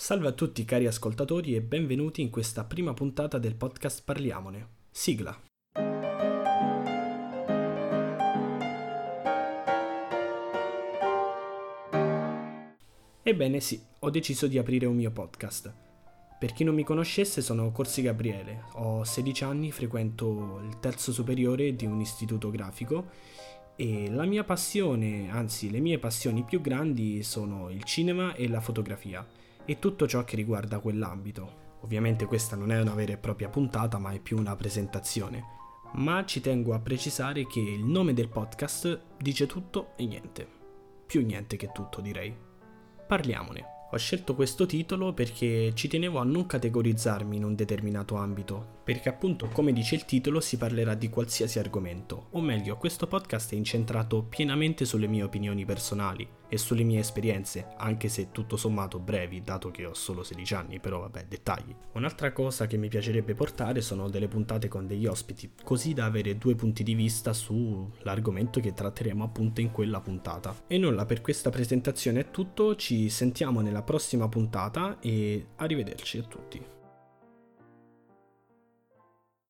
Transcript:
Salve a tutti cari ascoltatori e benvenuti in questa prima puntata del podcast Parliamone. Sigla. Ebbene sì, ho deciso di aprire un mio podcast. Per chi non mi conoscesse sono Corsi Gabriele, ho 16 anni, frequento il terzo superiore di un istituto grafico e la mia passione, anzi le mie passioni più grandi sono il cinema e la fotografia e tutto ciò che riguarda quell'ambito. Ovviamente questa non è una vera e propria puntata, ma è più una presentazione. Ma ci tengo a precisare che il nome del podcast dice tutto e niente. Più niente che tutto, direi. Parliamone. Ho scelto questo titolo perché ci tenevo a non categorizzarmi in un determinato ambito, perché appunto come dice il titolo si parlerà di qualsiasi argomento, o meglio questo podcast è incentrato pienamente sulle mie opinioni personali e sulle mie esperienze, anche se tutto sommato brevi, dato che ho solo 16 anni, però vabbè, dettagli. Un'altra cosa che mi piacerebbe portare sono delle puntate con degli ospiti, così da avere due punti di vista sull'argomento che tratteremo appunto in quella puntata. E nulla, per questa presentazione è tutto, ci sentiamo nella prossima puntata e arrivederci a tutti.